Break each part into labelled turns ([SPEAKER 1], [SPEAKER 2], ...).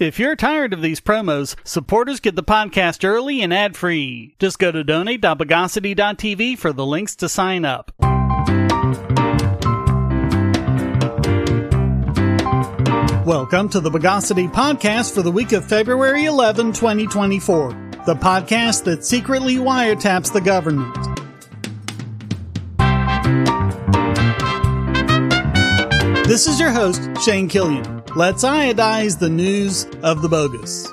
[SPEAKER 1] If you're tired of these promos, supporters get the podcast early and ad free. Just go to donate.bogosity.tv for the links to sign up. Welcome to the Bogosity podcast for the week of February 11, 2024, the podcast that secretly wiretaps the government. This is your host, Shane Killian. Let's iodize the news of the bogus.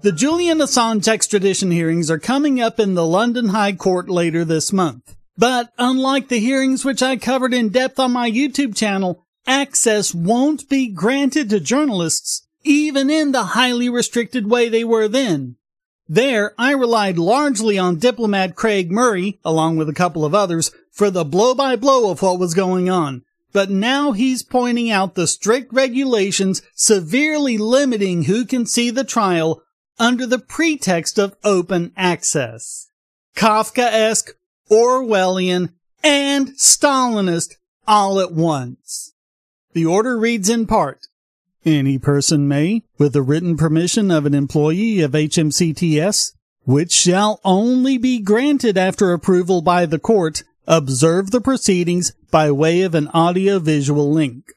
[SPEAKER 1] The Julian Assange extradition hearings are coming up in the London High Court later this month. But unlike the hearings which I covered in depth on my YouTube channel, access won't be granted to journalists, even in the highly restricted way they were then. There, I relied largely on diplomat Craig Murray, along with a couple of others, for the blow by blow of what was going on but now he's pointing out the strict regulations severely limiting who can see the trial under the pretext of open access. Kafkaesque, Orwellian, and Stalinist all at once. The order reads in part, any person may, with the written permission of an employee of HMCTS, which shall only be granted after approval by the court, observe the proceedings by way of an audio-visual link.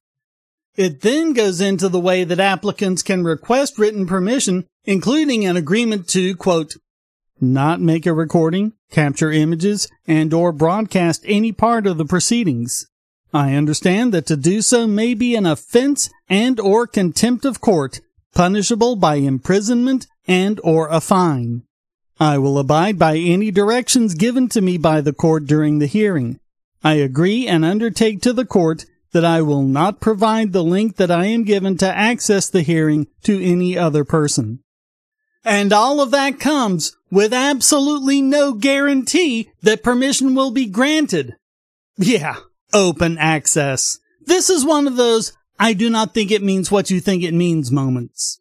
[SPEAKER 1] It then goes into the way that applicants can request written permission, including an agreement to, quote, not make a recording, capture images, and or broadcast any part of the proceedings. I understand that to do so may be an offense and or contempt of court, punishable by imprisonment and or a fine. I will abide by any directions given to me by the court during the hearing. I agree and undertake to the court that I will not provide the link that I am given to access the hearing to any other person. And all of that comes with absolutely no guarantee that permission will be granted. Yeah, open access. This is one of those I do not think it means what you think it means moments.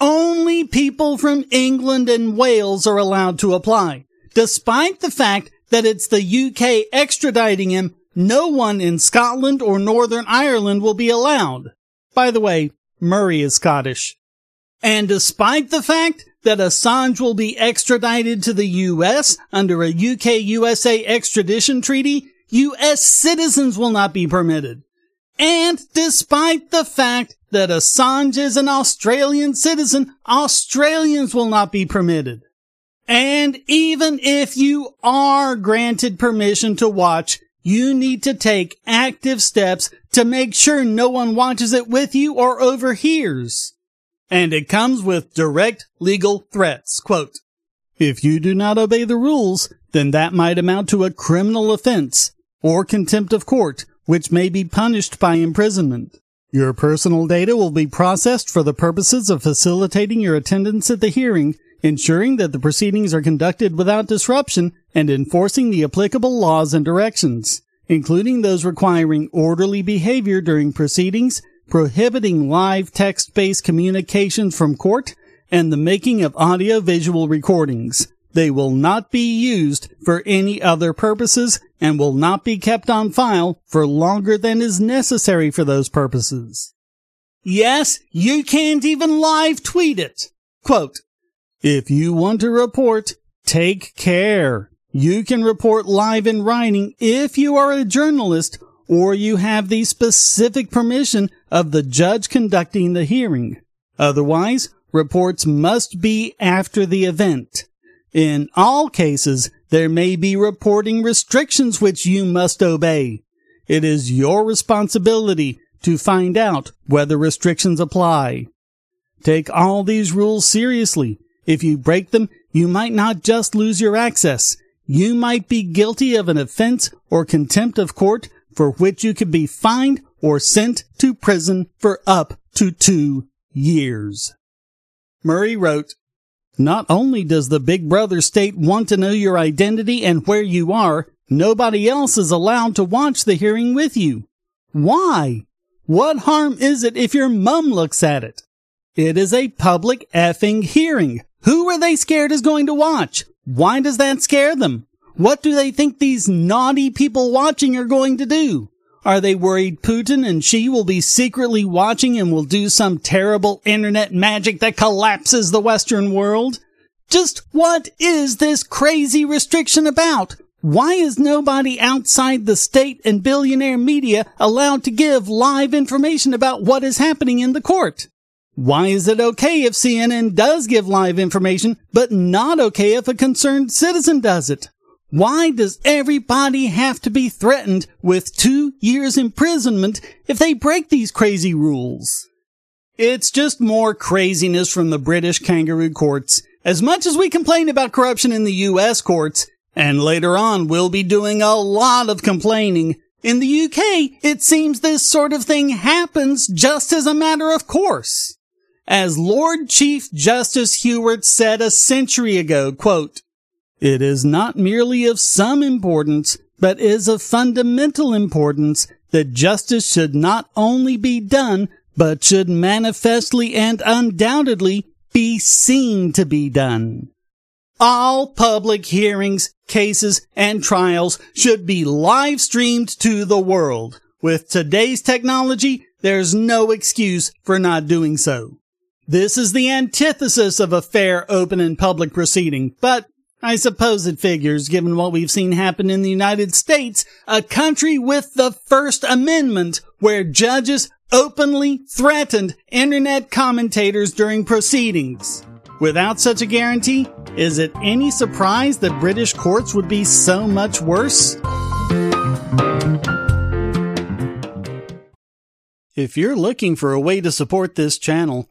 [SPEAKER 1] Only people from England and Wales are allowed to apply. Despite the fact that it's the UK extraditing him, no one in Scotland or Northern Ireland will be allowed. By the way, Murray is Scottish. And despite the fact that Assange will be extradited to the US under a UK USA extradition treaty, US citizens will not be permitted. And despite the fact that Assange is an Australian citizen, Australians will not be permitted. And even if you are granted permission to watch, you need to take active steps to make sure no one watches it with you or overhears. And it comes with direct legal threats. Quote, if you do not obey the rules, then that might amount to a criminal offense or contempt of court which may be punished by imprisonment. Your personal data will be processed for the purposes of facilitating your attendance at the hearing, ensuring that the proceedings are conducted without disruption, and enforcing the applicable laws and directions, including those requiring orderly behavior during proceedings, prohibiting live text-based communications from court, and the making of audio-visual recordings. They will not be used for any other purposes and will not be kept on file for longer than is necessary for those purposes. Yes, you can't even live tweet it. Quote, if you want to report, take care. You can report live in writing if you are a journalist or you have the specific permission of the judge conducting the hearing. Otherwise, reports must be after the event. In all cases, there may be reporting restrictions which you must obey. It is your responsibility to find out whether restrictions apply. Take all these rules seriously. If you break them, you might not just lose your access. You might be guilty of an offense or contempt of court for which you could be fined or sent to prison for up to two years. Murray wrote, not only does the Big Brother state want to know your identity and where you are, nobody else is allowed to watch the hearing with you. Why? What harm is it if your mum looks at it? It is a public effing hearing. Who are they scared is going to watch? Why does that scare them? What do they think these naughty people watching are going to do? Are they worried Putin and Xi will be secretly watching and will do some terrible internet magic that collapses the Western world? Just what is this crazy restriction about? Why is nobody outside the state and billionaire media allowed to give live information about what is happening in the court? Why is it okay if CNN does give live information, but not okay if a concerned citizen does it? Why does everybody have to be threatened with two years imprisonment if they break these crazy rules? It's just more craziness from the British kangaroo courts. As much as we complain about corruption in the US courts, and later on we'll be doing a lot of complaining, in the UK it seems this sort of thing happens just as a matter of course. As Lord Chief Justice Hewart said a century ago, quote, it is not merely of some importance, but is of fundamental importance that justice should not only be done, but should manifestly and undoubtedly be seen to be done. All public hearings, cases, and trials should be live streamed to the world. With today's technology, there's no excuse for not doing so. This is the antithesis of a fair, open, and public proceeding, but I suppose it figures, given what we've seen happen in the United States, a country with the First Amendment, where judges openly threatened internet commentators during proceedings. Without such a guarantee, is it any surprise that British courts would be so much worse? If you're looking for a way to support this channel,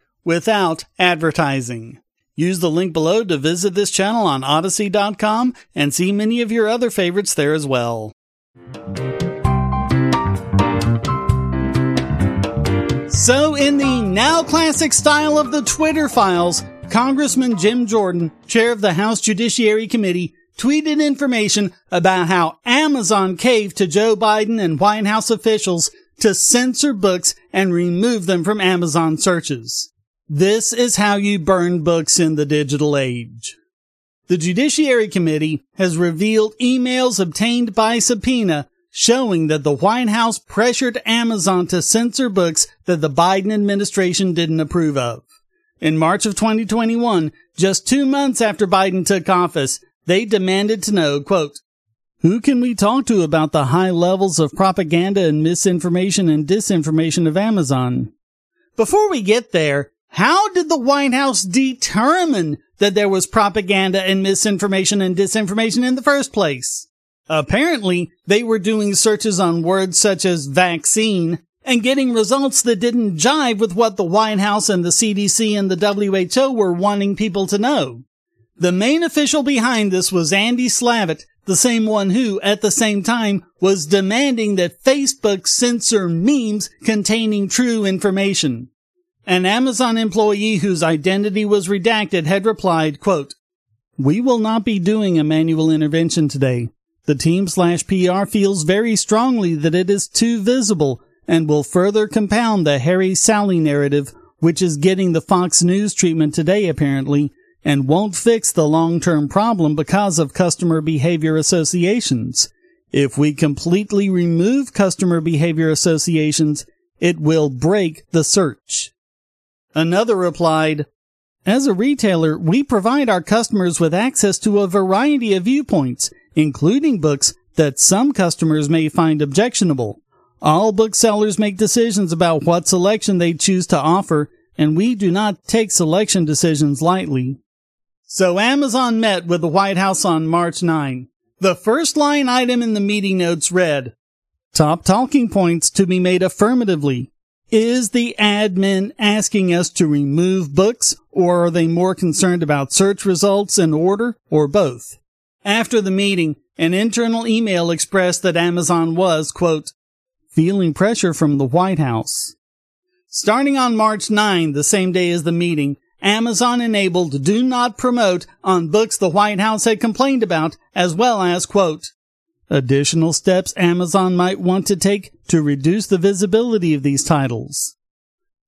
[SPEAKER 1] without advertising. Use the link below to visit this channel on Odysee.com and see many of your other favorites there as well. So, in the now classic style of the Twitter files, Congressman Jim Jordan, chair of the House Judiciary Committee, tweeted information about how Amazon caved to Joe Biden and White House officials to censor books and remove them from Amazon searches. This is how you burn books in the digital age. The Judiciary Committee has revealed emails obtained by subpoena showing that the White House pressured Amazon to censor books that the Biden administration didn't approve of. In March of 2021, just two months after Biden took office, they demanded to know, quote, who can we talk to about the high levels of propaganda and misinformation and disinformation of Amazon? Before we get there, how did the White House determine that there was propaganda and misinformation and disinformation in the first place? Apparently, they were doing searches on words such as vaccine and getting results that didn't jive with what the White House and the CDC and the WHO were wanting people to know. The main official behind this was Andy Slavitt, the same one who, at the same time, was demanding that Facebook censor memes containing true information. An Amazon employee whose identity was redacted had replied, quote, We will not be doing a manual intervention today. The team slash PR feels very strongly that it is too visible and will further compound the Harry Sally narrative, which is getting the Fox News treatment today apparently, and won't fix the long-term problem because of customer behavior associations. If we completely remove customer behavior associations, it will break the search. Another replied, As a retailer, we provide our customers with access to a variety of viewpoints, including books that some customers may find objectionable. All booksellers make decisions about what selection they choose to offer, and we do not take selection decisions lightly. So Amazon met with the White House on March 9. The first line item in the meeting notes read, Top talking points to be made affirmatively. Is the admin asking us to remove books, or are they more concerned about search results and order, or both? After the meeting, an internal email expressed that Amazon was, quote, feeling pressure from the White House. Starting on March 9, the same day as the meeting, Amazon enabled do not promote on books the White House had complained about, as well as, quote, additional steps Amazon might want to take to reduce the visibility of these titles.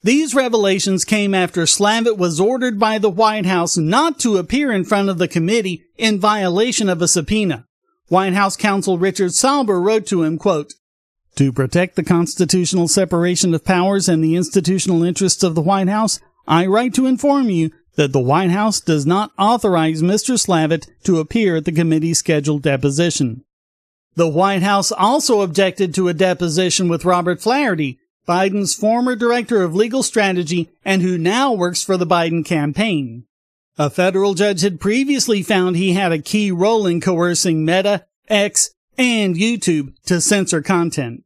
[SPEAKER 1] These revelations came after Slavitt was ordered by the White House not to appear in front of the committee in violation of a subpoena. White House counsel Richard Sauber wrote to him, quote, To protect the constitutional separation of powers and the institutional interests of the White House, I write to inform you that the White House does not authorize Mr. Slavitt to appear at the committee's scheduled deposition. The White House also objected to a deposition with Robert Flaherty, Biden's former director of legal strategy and who now works for the Biden campaign. A federal judge had previously found he had a key role in coercing Meta, X, and YouTube to censor content.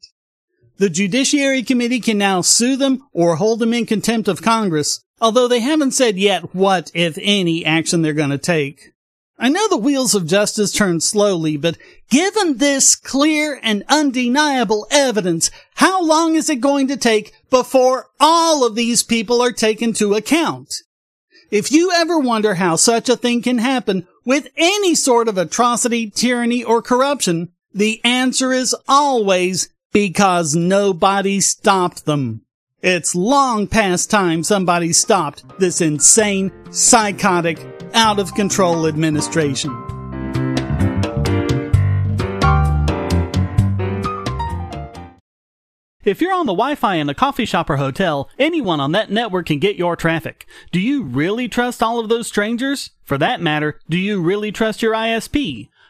[SPEAKER 1] The Judiciary Committee can now sue them or hold them in contempt of Congress, although they haven't said yet what, if any, action they're going to take. I know the wheels of justice turn slowly, but given this clear and undeniable evidence, how long is it going to take before all of these people are taken to account? If you ever wonder how such a thing can happen with any sort of atrocity, tyranny, or corruption, the answer is always because nobody stopped them. It's long past time somebody stopped this insane, psychotic, out of control administration.
[SPEAKER 2] If you're on the Wi Fi in a coffee shop or hotel, anyone on that network can get your traffic. Do you really trust all of those strangers? For that matter, do you really trust your ISP?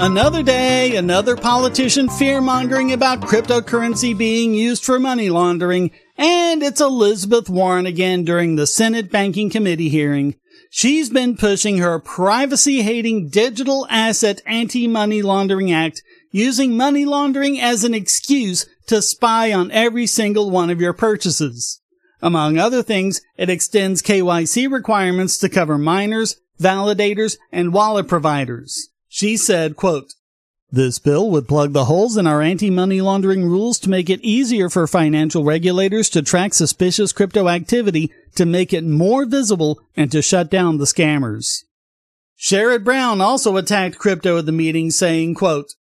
[SPEAKER 1] Another day, another politician fear mongering about cryptocurrency being used for money laundering, and it's Elizabeth Warren again during the Senate Banking Committee hearing. She's been pushing her privacy hating Digital Asset Anti Money Laundering Act, using money laundering as an excuse to spy on every single one of your purchases. Among other things, it extends KYC requirements to cover miners, validators, and wallet providers. She said, quote, this bill would plug the holes in our anti-money laundering rules to make it easier for financial regulators to track suspicious crypto activity to make it more visible and to shut down the scammers. Sherrod Brown also attacked crypto at the meeting saying, quote,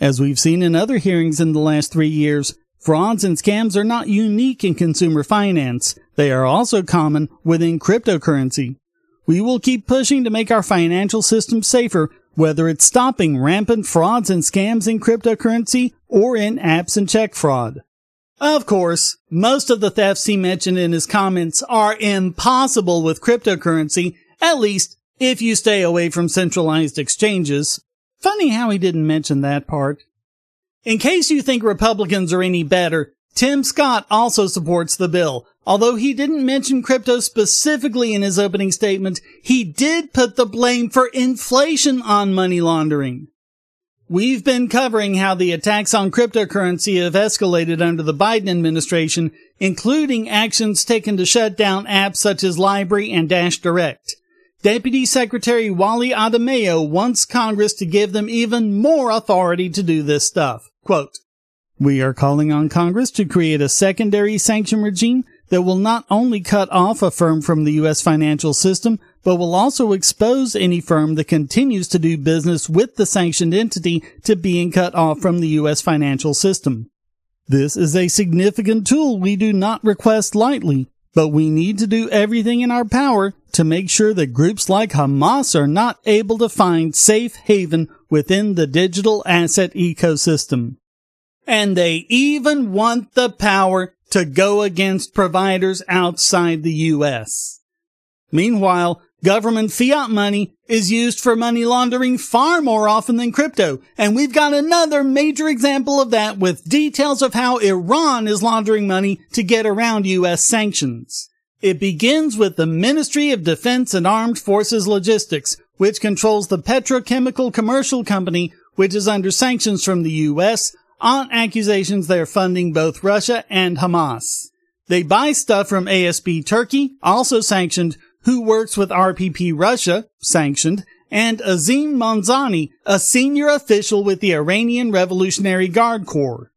[SPEAKER 1] as we've seen in other hearings in the last three years, frauds and scams are not unique in consumer finance. They are also common within cryptocurrency. We will keep pushing to make our financial system safer whether it's stopping rampant frauds and scams in cryptocurrency or in apps and check fraud. Of course, most of the thefts he mentioned in his comments are impossible with cryptocurrency, at least if you stay away from centralized exchanges. Funny how he didn't mention that part. In case you think Republicans are any better, Tim Scott also supports the bill. Although he didn't mention crypto specifically in his opening statement, he did put the blame for inflation on money laundering. We've been covering how the attacks on cryptocurrency have escalated under the Biden administration, including actions taken to shut down apps such as LBRY and Dash Direct. Deputy Secretary Wally Adeyemo wants Congress to give them even more authority to do this stuff. Quote, we are calling on Congress to create a secondary sanction regime that will not only cut off a firm from the U.S. financial system, but will also expose any firm that continues to do business with the sanctioned entity to being cut off from the U.S. financial system. This is a significant tool we do not request lightly, but we need to do everything in our power to make sure that groups like Hamas are not able to find safe haven within the digital asset ecosystem. And they even want the power to go against providers outside the US. Meanwhile, Government fiat money is used for money laundering far more often than crypto. And we've got another major example of that with details of how Iran is laundering money to get around U.S. sanctions. It begins with the Ministry of Defense and Armed Forces Logistics, which controls the petrochemical commercial company, which is under sanctions from the U.S. on accusations they're funding both Russia and Hamas. They buy stuff from ASB Turkey, also sanctioned, who works with RPP Russia, sanctioned, and Azim Manzani, a senior official with the Iranian Revolutionary Guard Corps.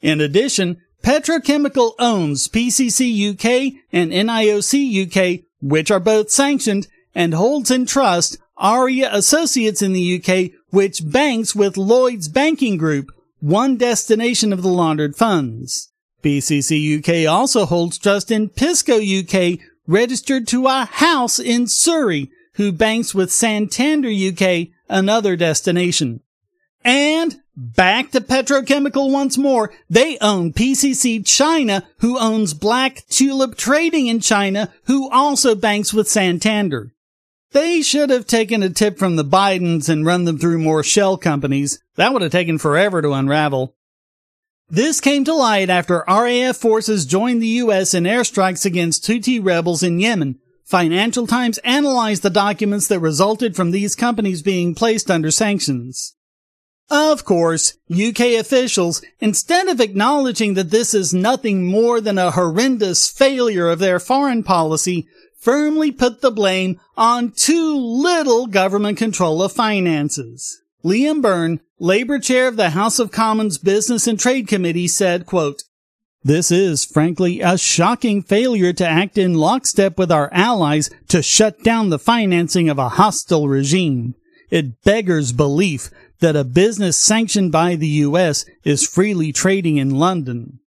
[SPEAKER 1] In addition, Petrochemical owns PCC UK and NIOC UK, which are both sanctioned, and holds in trust Aria Associates in the UK, which banks with Lloyd's Banking Group, one destination of the laundered funds. PCC UK also holds trust in Pisco UK, registered to a house in Surrey who banks with Santander UK, another destination. And back to petrochemical once more. They own PCC China, who owns Black Tulip Trading in China, who also banks with Santander. They should have taken a tip from the Bidens and run them through more shell companies. That would have taken forever to unravel. This came to light after RAF forces joined the U.S. in airstrikes against Houthi rebels in Yemen. Financial Times analyzed the documents that resulted from these companies being placed under sanctions. Of course, UK officials, instead of acknowledging that this is nothing more than a horrendous failure of their foreign policy, firmly put the blame on too little government control of finances. Liam Byrne, Labor Chair of the House of Commons Business and Trade Committee said, quote, this is, frankly, a shocking failure to act in lockstep with our allies to shut down the financing of a hostile regime. It beggars belief that a business sanctioned by the U.S. is freely trading in London.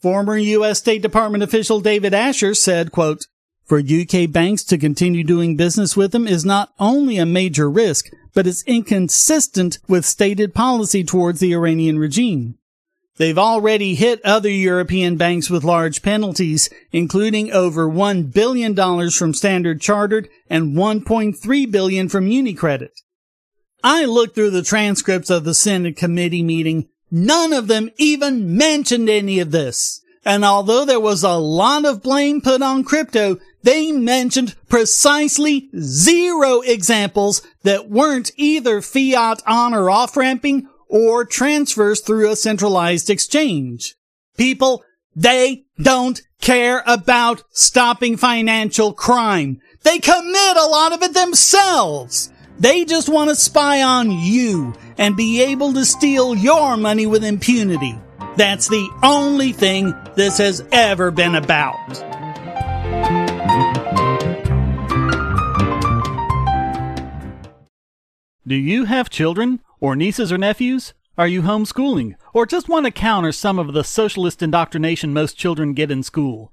[SPEAKER 1] Former U.S. State Department official David Asher said, quote, for UK banks to continue doing business with them is not only a major risk, but it's inconsistent with stated policy towards the Iranian regime. They've already hit other European banks with large penalties, including over $1 billion from Standard Chartered and 1.3 billion from UniCredit. I looked through the transcripts of the Senate committee meeting. None of them even mentioned any of this. And although there was a lot of blame put on crypto, they mentioned precisely zero examples that weren't either fiat on or off ramping or transfers through a centralized exchange. People, they don't care about stopping financial crime. They commit a lot of it themselves. They just want to spy on you and be able to steal your money with impunity. That's the only thing this has ever been about.
[SPEAKER 2] Do you have children or nieces or nephews? Are you homeschooling or just want to counter some of the socialist indoctrination most children get in school?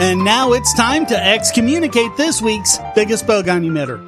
[SPEAKER 1] And now it's time to excommunicate this week's biggest bogon emitter.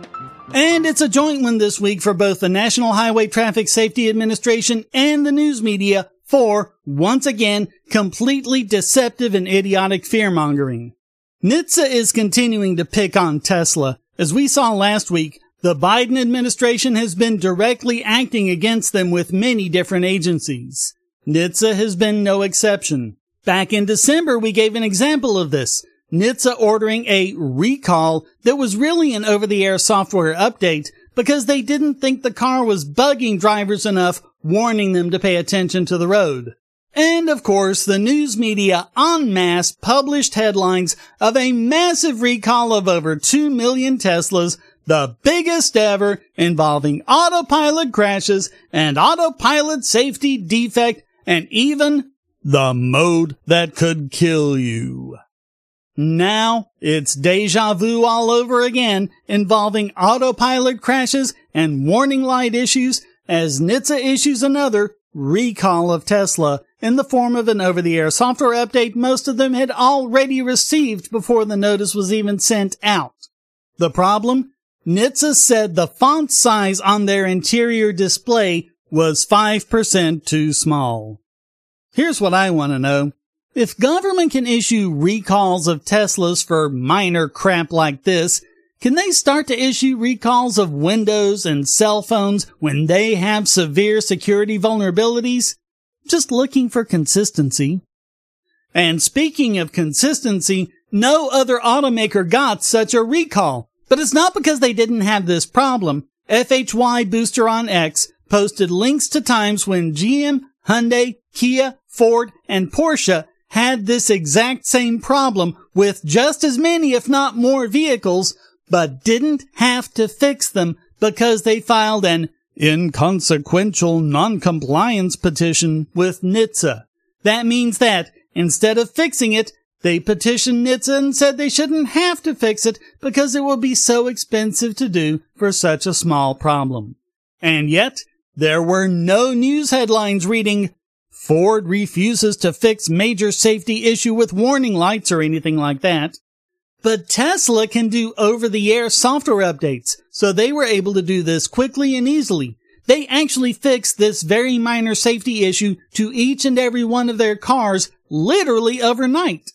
[SPEAKER 1] And it's a joint one this week for both the National Highway Traffic Safety Administration and the news media for, once again, completely deceptive and idiotic fear mongering. NHTSA is continuing to pick on Tesla. As we saw last week, the Biden administration has been directly acting against them with many different agencies. NHTSA has been no exception. Back in December, we gave an example of this. NHTSA ordering a recall that was really an over-the-air software update because they didn't think the car was bugging drivers enough, warning them to pay attention to the road. And of course, the news media en masse published headlines of a massive recall of over 2 million Teslas, the biggest ever involving autopilot crashes and autopilot safety defect and even the mode that could kill you. Now it's deja vu all over again involving autopilot crashes and warning light issues as NHTSA issues another recall of Tesla in the form of an over-the-air software update most of them had already received before the notice was even sent out. The problem? NHTSA said the font size on their interior display was 5% too small. Here's what I want to know. If government can issue recalls of Teslas for minor crap like this, can they start to issue recalls of Windows and cell phones when they have severe security vulnerabilities? Just looking for consistency. And speaking of consistency, no other automaker got such a recall. But it's not because they didn't have this problem. FHY Booster on X posted links to times when GM, Hyundai, Kia, Ford, and Porsche had this exact same problem with just as many, if not more vehicles, but didn't have to fix them because they filed an inconsequential non-compliance petition with NHTSA. That means that instead of fixing it, they petitioned NHTSA and said they shouldn't have to fix it because it would be so expensive to do for such a small problem. And yet, there were no news headlines reading, Ford refuses to fix major safety issue with warning lights or anything like that. But Tesla can do over the air software updates, so they were able to do this quickly and easily. They actually fixed this very minor safety issue to each and every one of their cars literally overnight.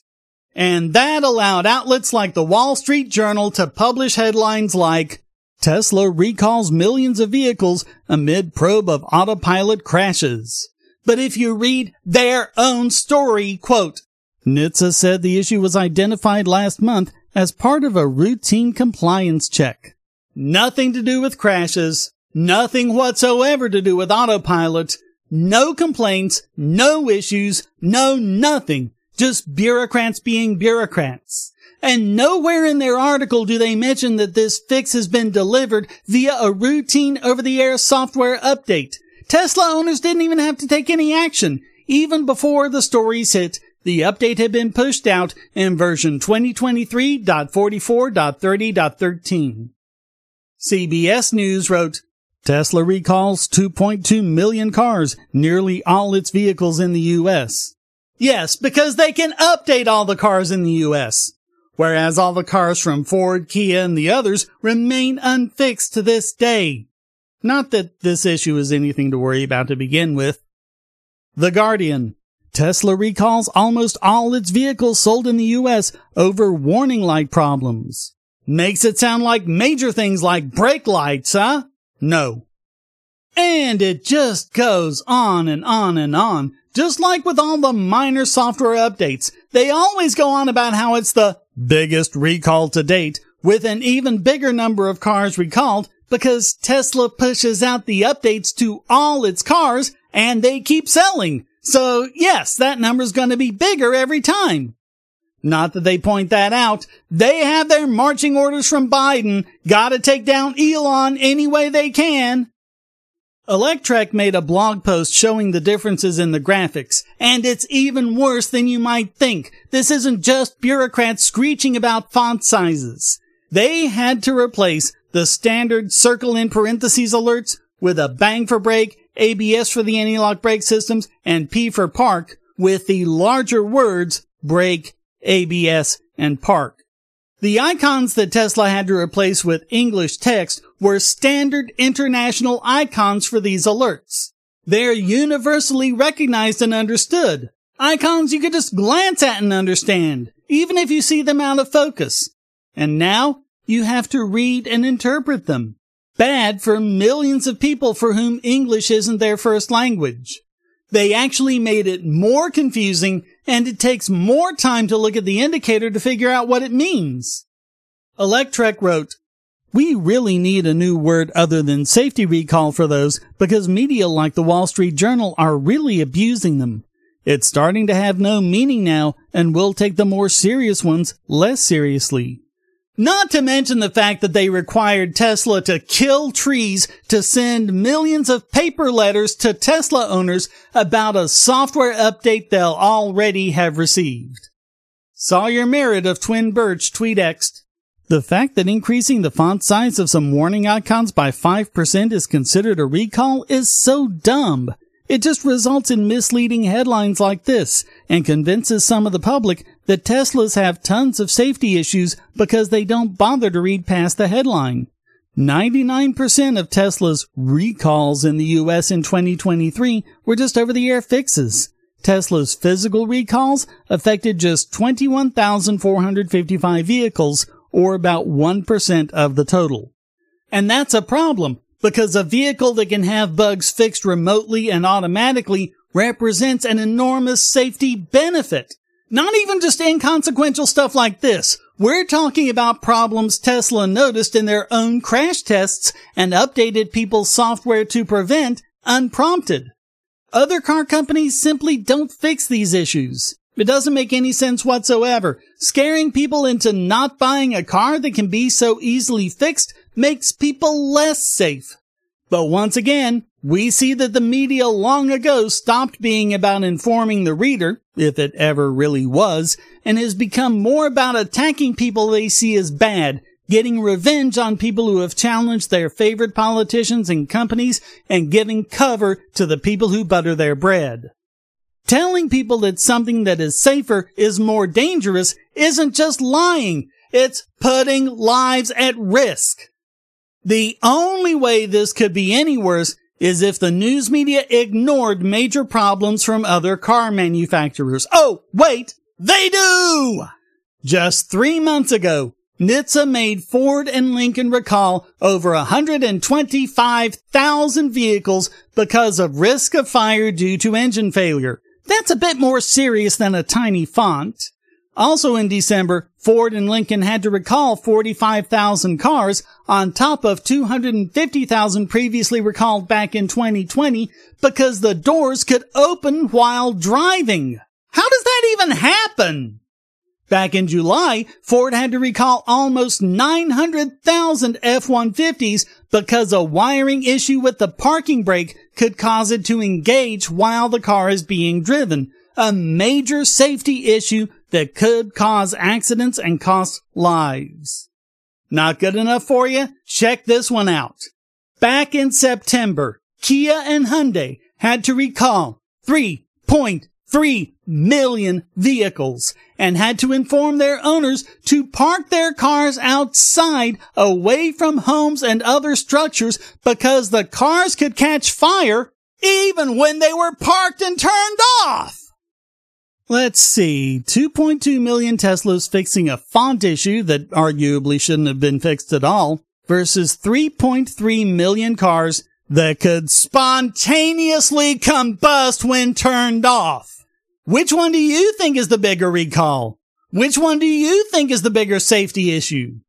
[SPEAKER 1] And that allowed outlets like the Wall Street Journal to publish headlines like, Tesla recalls millions of vehicles amid probe of autopilot crashes. But if you read their own story, quote, NHTSA said the issue was identified last month as part of a routine compliance check. Nothing to do with crashes, nothing whatsoever to do with autopilot, no complaints, no issues, no nothing, just bureaucrats being bureaucrats. And nowhere in their article do they mention that this fix has been delivered via a routine over-the-air software update. Tesla owners didn't even have to take any action. Even before the stories hit, the update had been pushed out in version 2023.44.30.13. CBS News wrote, Tesla recalls 2.2 million cars, nearly all its vehicles in the US. Yes, because they can update all the cars in the US. Whereas all the cars from Ford, Kia, and the others remain unfixed to this day. Not that this issue is anything to worry about to begin with. The Guardian. Tesla recalls almost all its vehicles sold in the US over warning light problems. Makes it sound like major things like brake lights, huh? No. And it just goes on and on and on. Just like with all the minor software updates, they always go on about how it's the biggest recall to date, with an even bigger number of cars recalled because Tesla pushes out the updates to all its cars and they keep selling. So yes, that number's going to be bigger every time. Not that they point that out. They have their marching orders from Biden. Gotta take down Elon any way they can. Electrek made a blog post showing the differences in the graphics, and it's even worse than you might think. This isn't just bureaucrats screeching about font sizes. They had to replace the standard circle in parentheses alerts with a bang for brake, ABS for the anti-lock brake systems, and P for park with the larger words brake, ABS, and park. The icons that Tesla had to replace with English text were standard international icons for these alerts. They're universally recognized and understood. Icons you could just glance at and understand, even if you see them out of focus. And now you have to read and interpret them. Bad for millions of people for whom English isn't their first language. They actually made it more confusing and it takes more time to look at the indicator to figure out what it means. Electrek wrote, we really need a new word other than safety recall for those because media like the Wall Street Journal are really abusing them. It's starting to have no meaning now and we'll take the more serious ones less seriously. Not to mention the fact that they required Tesla to kill trees to send millions of paper letters to Tesla owners about a software update they'll already have received. Sawyer Merritt of Twin Birch tweetexed, the fact that increasing the font size of some warning icons by 5% is considered a recall is so dumb. It just results in misleading headlines like this and convinces some of the public that Teslas have tons of safety issues because they don't bother to read past the headline. 99% of Tesla's recalls in the US in 2023 were just over the air fixes. Tesla's physical recalls affected just 21,455 vehicles or about 1% of the total. And that's a problem because a vehicle that can have bugs fixed remotely and automatically represents an enormous safety benefit. Not even just inconsequential stuff like this. We're talking about problems Tesla noticed in their own crash tests and updated people's software to prevent unprompted. Other car companies simply don't fix these issues. It doesn't make any sense whatsoever. Scaring people into not buying a car that can be so easily fixed makes people less safe. But once again, we see that the media long ago stopped being about informing the reader, if it ever really was, and has become more about attacking people they see as bad, getting revenge on people who have challenged their favorite politicians and companies, and giving cover to the people who butter their bread. Telling people that something that is safer is more dangerous isn't just lying. It's putting lives at risk. The only way this could be any worse is if the news media ignored major problems from other car manufacturers. Oh, wait, they do! Just three months ago, NHTSA made Ford and Lincoln recall over 125,000 vehicles because of risk of fire due to engine failure. That's a bit more serious than a tiny font. Also in December, Ford and Lincoln had to recall 45,000 cars on top of 250,000 previously recalled back in 2020 because the doors could open while driving. How does that even happen? Back in July, Ford had to recall almost 900,000 F-150s because a wiring issue with the parking brake could cause it to engage while the car is being driven. A major safety issue that could cause accidents and cost lives. Not good enough for you? Check this one out. Back in September, Kia and Hyundai had to recall 3.3 million vehicles and had to inform their owners to park their cars outside away from homes and other structures because the cars could catch fire even when they were parked and turned off. Let's see, 2.2 million Teslas fixing a font issue that arguably shouldn't have been fixed at all versus 3.3 million cars that could spontaneously combust when turned off. Which one do you think is the bigger recall? Which one do you think is the bigger safety issue?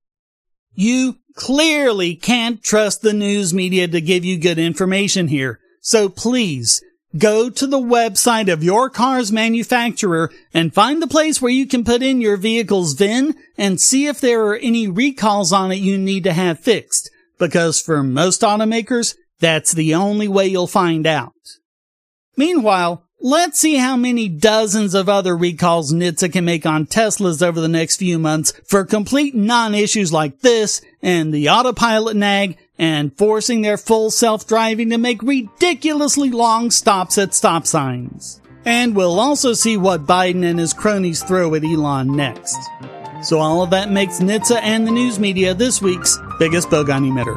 [SPEAKER 1] You clearly can't trust the news media to give you good information here. So please go to the website of your car's manufacturer and find the place where you can put in your vehicle's VIN and see if there are any recalls on it you need to have fixed. Because for most automakers, That's the only way you'll find out. Meanwhile, let's see how many dozens of other recalls NHTSA can make on Teslas over the next few months for complete non-issues like this and the autopilot nag and forcing their full self-driving to make ridiculously long stops at stop signs. And we'll also see what Biden and his cronies throw at Elon next. So all of that makes NHTSA and the news media this week's biggest bogon emitter.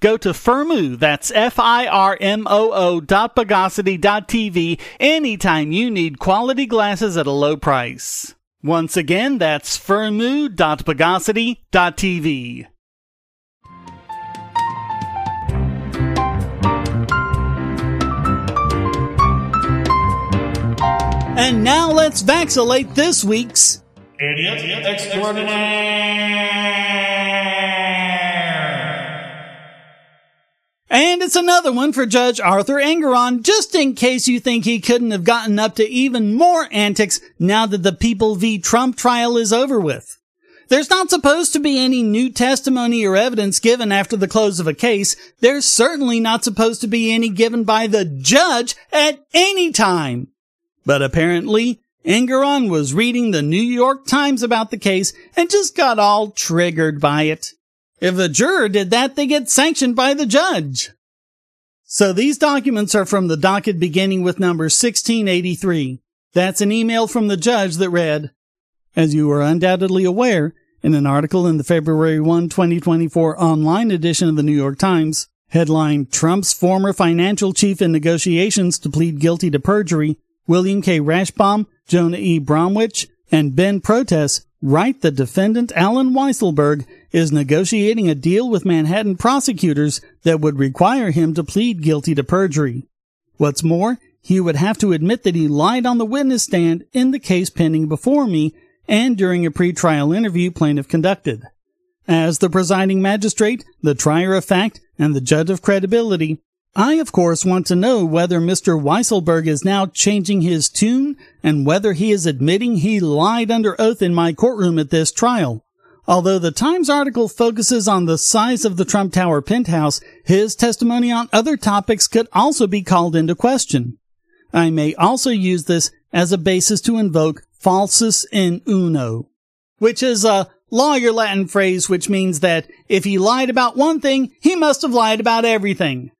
[SPEAKER 2] Go to Firmoo, that's F-I-R-M-O-O dot Bogosity dot TV anytime you need quality glasses at a low price. Once again, that's Firmoo dot dot TV.
[SPEAKER 1] And now let's vacillate this week's
[SPEAKER 3] Idiot extraordinaire.
[SPEAKER 1] And it's another one for Judge Arthur Engoron, just in case you think he couldn't have gotten up to even more antics now that the People v. Trump trial is over with. There's not supposed to be any new testimony or evidence given after the close of a case. There's certainly not supposed to be any given by the judge at any time. But apparently, Engoron was reading the New York Times about the case and just got all triggered by it. If a juror did that, they get sanctioned by the judge. So these documents are from the docket beginning with number 1683. That's an email from the judge that read, As you are undoubtedly aware, in an article in the February 1, 2024 online edition of the New York Times, headline Trump's former financial chief in negotiations to plead guilty to perjury, William K. Rashbaum, Jonah E. Bromwich, and Ben Protess write the defendant Allen Weisselberg is negotiating a deal with Manhattan prosecutors that would require him to plead guilty to perjury. What's more, he would have to admit that he lied on the witness stand in the case pending before me and during a pretrial interview plaintiff conducted. As the presiding magistrate, the trier of fact, and the judge of credibility, I of course want to know whether Mr. Weisselberg is now changing his tune and whether he is admitting he lied under oath in my courtroom at this trial. Although the Times article focuses on the size of the Trump Tower penthouse, his testimony on other topics could also be called into question. I may also use this as a basis to invoke falsus in uno, which is a lawyer Latin phrase which means that if he lied about one thing, he must have lied about everything.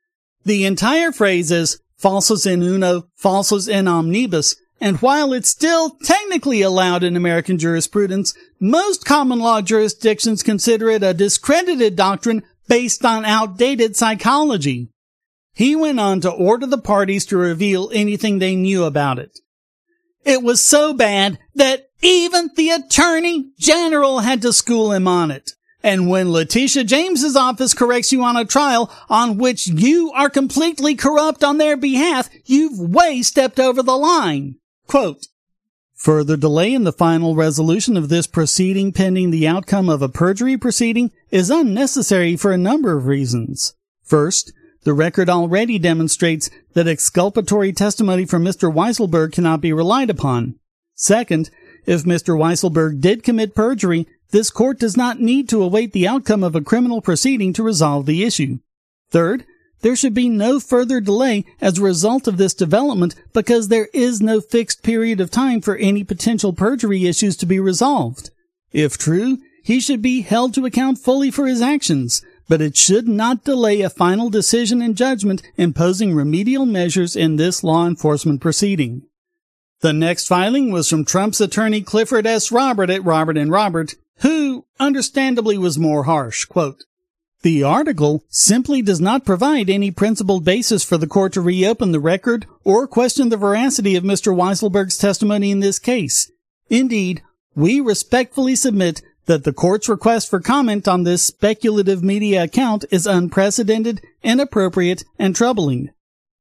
[SPEAKER 1] The entire phrase is falsus in uno, falsus in omnibus, and while it's still technically allowed in American jurisprudence, most common law jurisdictions consider it a discredited doctrine based on outdated psychology. He went on to order the parties to reveal anything they knew about it. It was so bad that even the attorney general had to school him on it. And when Letitia James's office corrects you on a trial on which you are completely corrupt on their behalf, you've way stepped over the line. Quote, Further delay in the final resolution of this proceeding pending the outcome of a perjury proceeding is unnecessary for a number of reasons. First, the record already demonstrates that exculpatory testimony from Mr. Weisselberg cannot be relied upon. Second, if Mr. Weisselberg did commit perjury, this court does not need to await the outcome of a criminal proceeding to resolve the issue. Third, there should be no further delay as a result of this development because there is no fixed period of time for any potential perjury issues to be resolved. If true, he should be held to account fully for his actions, but it should not delay a final decision and judgment imposing remedial measures in this law enforcement proceeding. The next filing was from Trump's attorney Clifford S. Robert at Robert and Robert, who understandably was more harsh. Quote, the article simply does not provide any principled basis for the court to reopen the record or question the veracity of Mr. Weisselberg's testimony in this case. Indeed, we respectfully submit that the court's request for comment on this speculative media account is unprecedented, inappropriate, and troubling.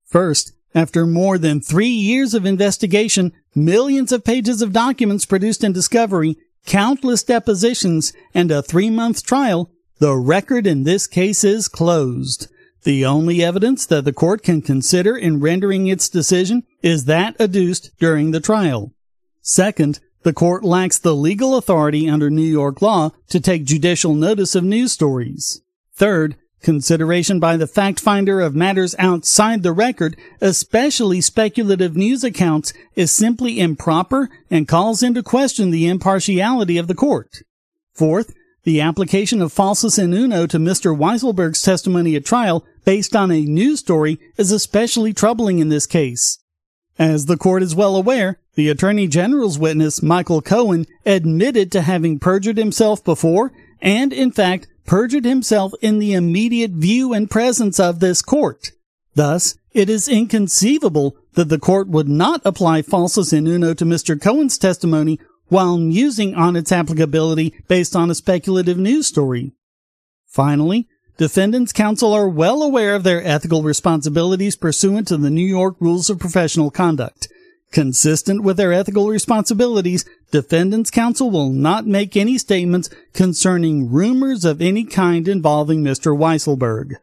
[SPEAKER 1] First, after more than three years of investigation, millions of pages of documents produced in discovery, countless depositions, and a three month trial, the record in this case is closed. The only evidence that the court can consider in rendering its decision is that adduced during the trial. Second, the court lacks the legal authority under New York law to take judicial notice of news stories. Third, consideration by the fact finder of matters outside the record, especially speculative news accounts, is simply improper and calls into question the impartiality of the court. Fourth, the application of falsus in uno to Mr. Weisselberg's testimony at trial based on a news story is especially troubling in this case. As the court is well aware, the Attorney General's witness, Michael Cohen, admitted to having perjured himself before and, in fact, perjured himself in the immediate view and presence of this court. Thus, it is inconceivable that the court would not apply falsus in uno to Mr. Cohen's testimony while musing on its applicability based on a speculative news story. Finally, defendants counsel are well aware of their ethical responsibilities pursuant to the New York Rules of Professional Conduct. Consistent with their ethical responsibilities, defendants counsel will not make any statements concerning rumors of any kind involving Mr. Weisselberg.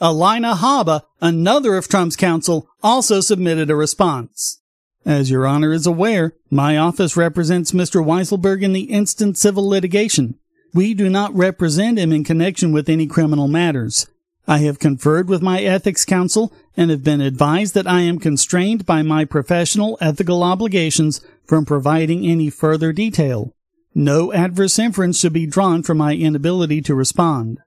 [SPEAKER 1] Alina Habba, another of Trump's counsel, also submitted a response. As your honor is aware, my office represents Mr. Weisselberg in the instant civil litigation. We do not represent him in connection with any criminal matters. I have conferred with my ethics counsel and have been advised that I am constrained by my professional ethical obligations from providing any further detail. No adverse inference should be drawn from my inability to respond.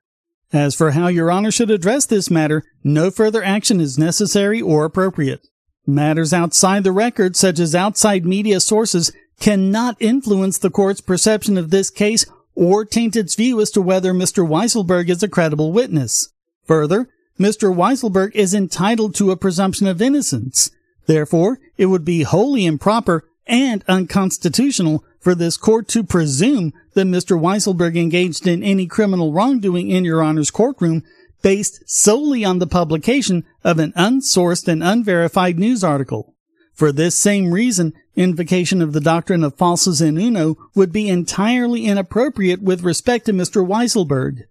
[SPEAKER 1] As for how your honor should address this matter, no further action is necessary or appropriate. Matters outside the record, such as outside media sources, cannot influence the court's perception of this case or taint its view as to whether Mr. Weisselberg is a credible witness. Further, Mr. Weisselberg is entitled to a presumption of innocence. Therefore, it would be wholly improper and unconstitutional for this court to presume that Mr. Weisselberg engaged in any criminal wrongdoing in your honor's courtroom based solely on the publication of an unsourced and unverified news article. For this same reason, invocation of the doctrine of falsus in uno would be entirely inappropriate with respect to Mr. Weisselberg.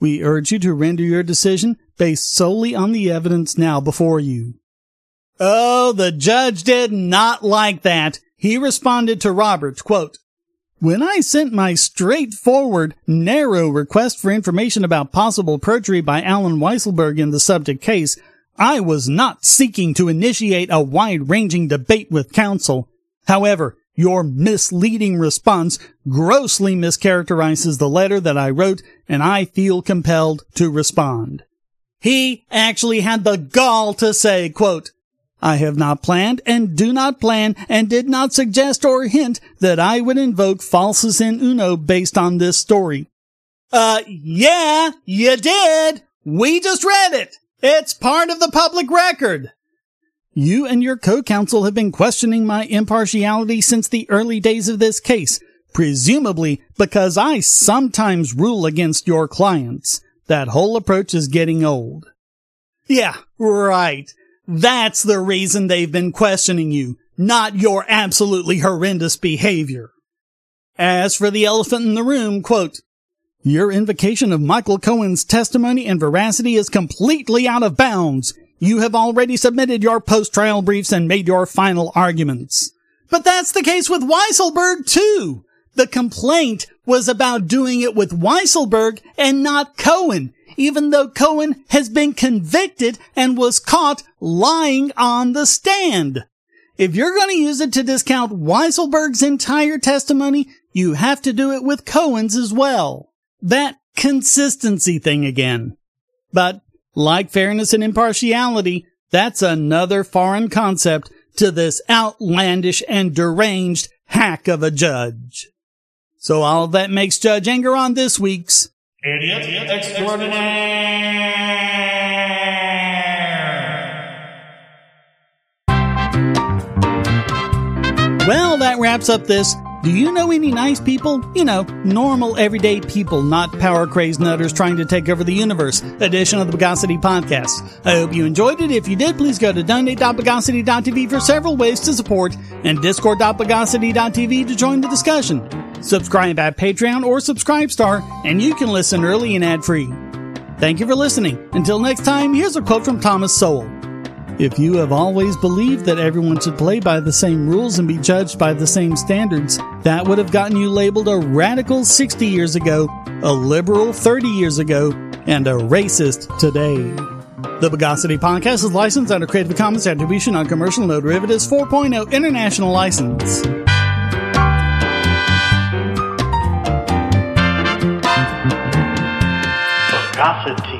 [SPEAKER 1] We urge you to render your decision based solely on the evidence now before you. Oh, the judge did not like that. He responded to Roberts, quote, when I sent my straightforward, narrow request for information about possible perjury by Allen Weisselberg in the subject case, I was not seeking to initiate a wide-ranging debate with counsel. However, your misleading response grossly mischaracterizes the letter that I wrote, and I feel compelled to respond. He actually had the gall to say, quote, I have not planned and do not plan and did not suggest or hint that I would invoke falsus in uno based on this story. Uh, yeah, you did. We just read it. It's part of the public record. You and your co-counsel have been questioning my impartiality since the early days of this case, presumably because I sometimes rule against your clients. That whole approach is getting old. Yeah, right. That's the reason they've been questioning you, not your absolutely horrendous behavior. As for the elephant in the room, quote, your invocation of Michael Cohen's testimony and veracity is completely out of bounds. You have already submitted your post-trial briefs and made your final arguments. But that's the case with Weisselberg too. The complaint was about doing it with Weisselberg and not Cohen even though Cohen has been convicted and was caught lying on the stand. If you're going to use it to discount Weisselberg's entire testimony, you have to do it with Cohen's as well. That consistency thing again. But like fairness and impartiality, that's another foreign concept to this outlandish and deranged hack of a judge. So all that makes Judge Engoron this week's
[SPEAKER 3] Idiot Extraordinaire.
[SPEAKER 1] Well, that wraps up this. Do you know any nice people? You know, normal, everyday people, not power crazed nutters trying to take over the universe. Edition of the Bogosity Podcast. I hope you enjoyed it. If you did, please go to donate.bogosity.tv for several ways to support and discord.bogosity.tv to join the discussion. Subscribe at Patreon or Subscribestar, and you can listen early and ad free. Thank you for listening. Until next time, here's a quote from Thomas Sowell. If you have always believed that everyone should play by the same rules and be judged by the same standards, that would have gotten you labeled a radical 60 years ago, a liberal 30 years ago, and a racist today. The Bogosity Podcast is licensed under Creative Commons Attribution Non-Commercial No Derivatives 4.0 International License.
[SPEAKER 3] Bogosity.